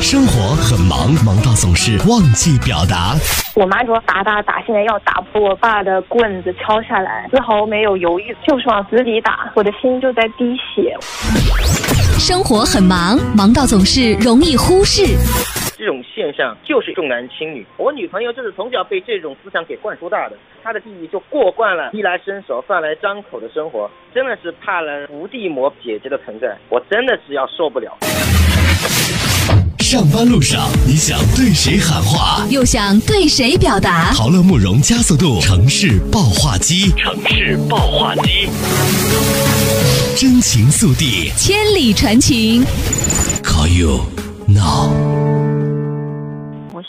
生活很忙，忙到总是忘记表达。我妈说打打打，现在要打，破我爸的棍子敲下来，丝毫没有犹豫，就是往死里打，我的心就在滴血。生活很忙，忙到总是容易忽视。这种现象就是重男轻女。我女朋友就是从小被这种思想给灌输大的，她的弟弟就过惯了衣来伸手、饭来张口的生活，真的是怕了伏地魔姐姐的存在，我真的是要受不了。上班路上，你想对谁喊话？又想对谁表达？陶乐慕容加速度城市爆话机，城市爆话机，真情速递，千里传情。Call you now。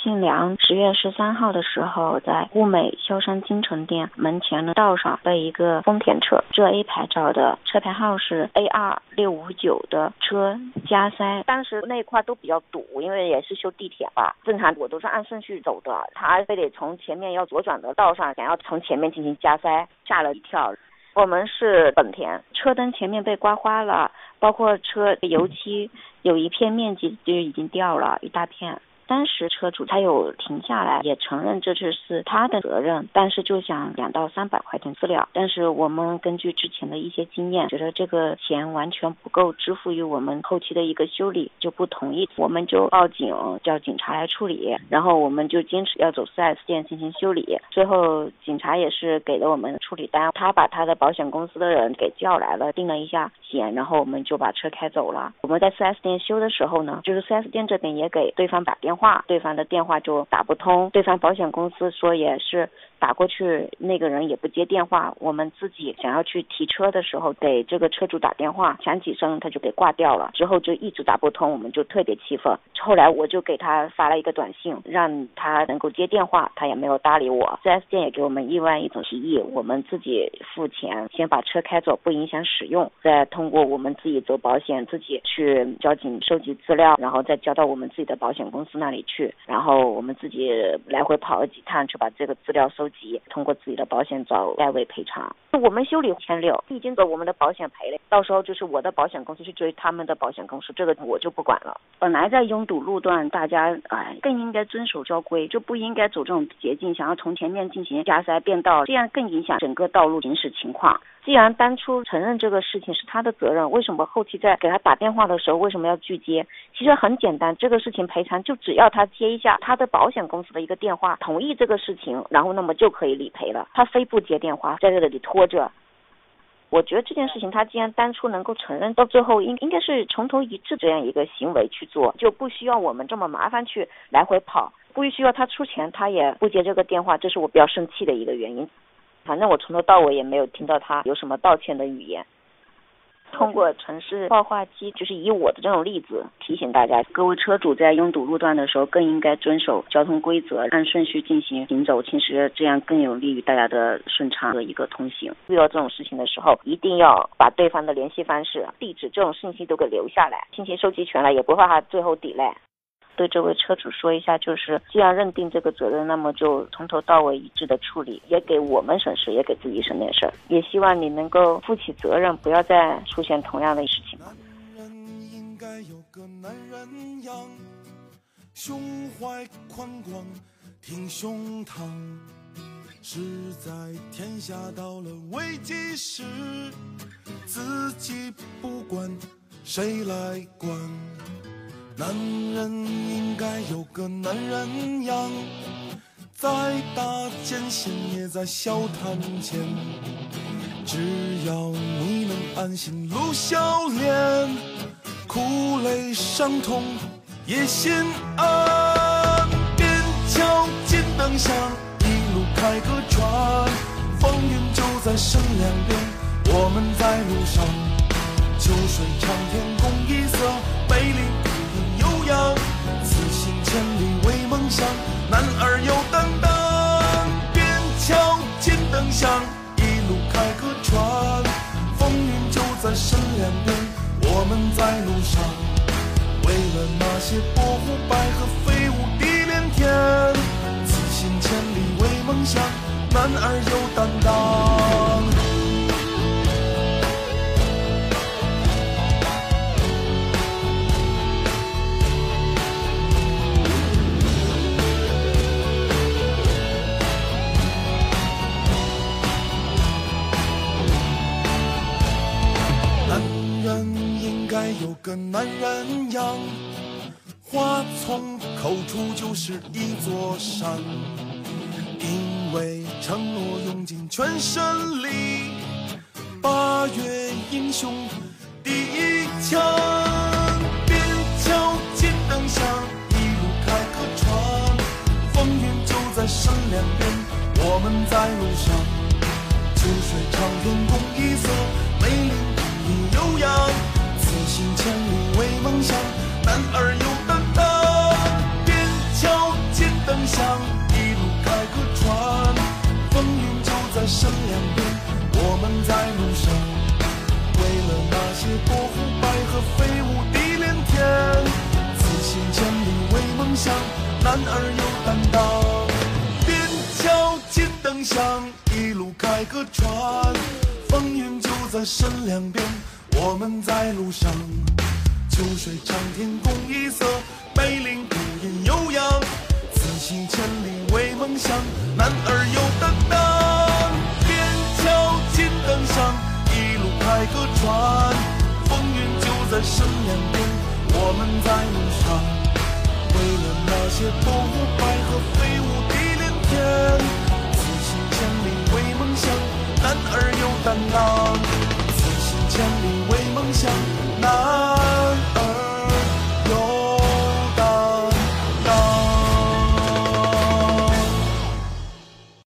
姓梁，十月十三号的时候，在物美萧山金城店门前的道上被一个丰田车浙 A 牌照的，车牌号是 A 二六五九的车加塞。当时那块都比较堵，因为也是修地铁吧。正常我都是按顺序走的，他非得从前面要左转的道上，想要从前面进行加塞，吓了一跳。我们是本田，车灯前面被刮花了，包括车油漆有一片面积就已经掉了一大片。当时车主他有停下来，也承认这次是他的责任，但是就想两到三百块钱资料。但是我们根据之前的一些经验，觉得这个钱完全不够支付于我们后期的一个修理，就不同意。我们就报警，叫警察来处理。然后我们就坚持要走 4S 店进行修理。最后警察也是给了我们处理单，他把他的保险公司的人给叫来了，定了一下险，然后我们就把车开走了。我们在 4S 店修的时候呢，就是 4S 店这边也给对方打电话。话，对方的电话就打不通，对方保险公司说也是打过去，那个人也不接电话。我们自己想要去提车的时候，给这个车主打电话，响几声他就给挂掉了，之后就一直打不通，我们就特别气愤。后来我就给他发了一个短信，让他能够接电话，他也没有搭理我。4S 店也给我们另外一种提议，我们自己付钱，先把车开走，不影响使用，再通过我们自己走保险，自己去交警收集资料，然后再交到我们自己的保险公司那那里去，然后我们自己来回跑了几趟去把这个资料收集，通过自己的保险找代位赔偿。我们修理千六，已经走我们的保险赔了，到时候就是我的保险公司去追他们的保险公司，这个我就不管了。本来在拥堵路段，大家哎更应该遵守交规，就不应该走这种捷径，想要从前面进行加塞变道，这样更影响整个道路行驶情况。既然当初承认这个事情是他的责任，为什么后期在给他打电话的时候为什么要拒接？其实很简单，这个事情赔偿就只要他接一下他的保险公司的一个电话，同意这个事情，然后那么就可以理赔了。他非不接电话，在这里拖着。我觉得这件事情，他既然当初能够承认，到最后应应该是从头一致这样一个行为去做，就不需要我们这么麻烦去来回跑，不需要他出钱，他也不接这个电话，这是我比较生气的一个原因。反正我从头到尾也没有听到他有什么道歉的语言。通过城市报话机，就是以我的这种例子提醒大家，各位车主在拥堵路段的时候，更应该遵守交通规则，按顺序进行行走。其实这样更有利于大家的顺畅的一个通行。遇到这种事情的时候，一定要把对方的联系方式、地址这种信息都给留下来，信息收集全了，也不怕他最后抵赖。对这位车主说一下，就是既然认定这个责任，那么就从头到尾一致的处理，也给我们省事，也给自己省点事儿。也希望你能够负起责任，不要再出现同样的事情。男人应该有个男人样，胸怀宽广，挺胸膛。是在天下到了危机时，自己不管，谁来管？男人应该有个男人样，在大艰险也在笑谈间。只要你能安心露笑脸，苦累伤痛也心安。边桥金灯下，一路开个船，风云就在身两边，我们在路上。秋水长天共一色，美丽。们在路上。为了那些波湖百合飞舞地连天，自行千里为梦想，男儿有担当。有个男人样，话从口出就是一座山，因为承诺用尽全身力，八月英雄第一枪，边桥金灯响，一路开个船，风云就在身两边，我们在路上。秋水长天共一色，美丽不应悠扬。此行千里为梦想，男儿有担当。边桥金灯响，一路开个船。风云就在身两边，我们在路上。为了那些过湖百河飞舞地连天，此行千里为梦想，男儿有担当。边桥金灯响。一路开个船，风云就在身两边，我们在路上。秋水长天共一色，梅林不言悠扬。此行千里为梦想，男儿有担当。边桥金灯响，一路开个船，风云就在身两边，我们在路上。为了那些波湖百河飞舞地连天。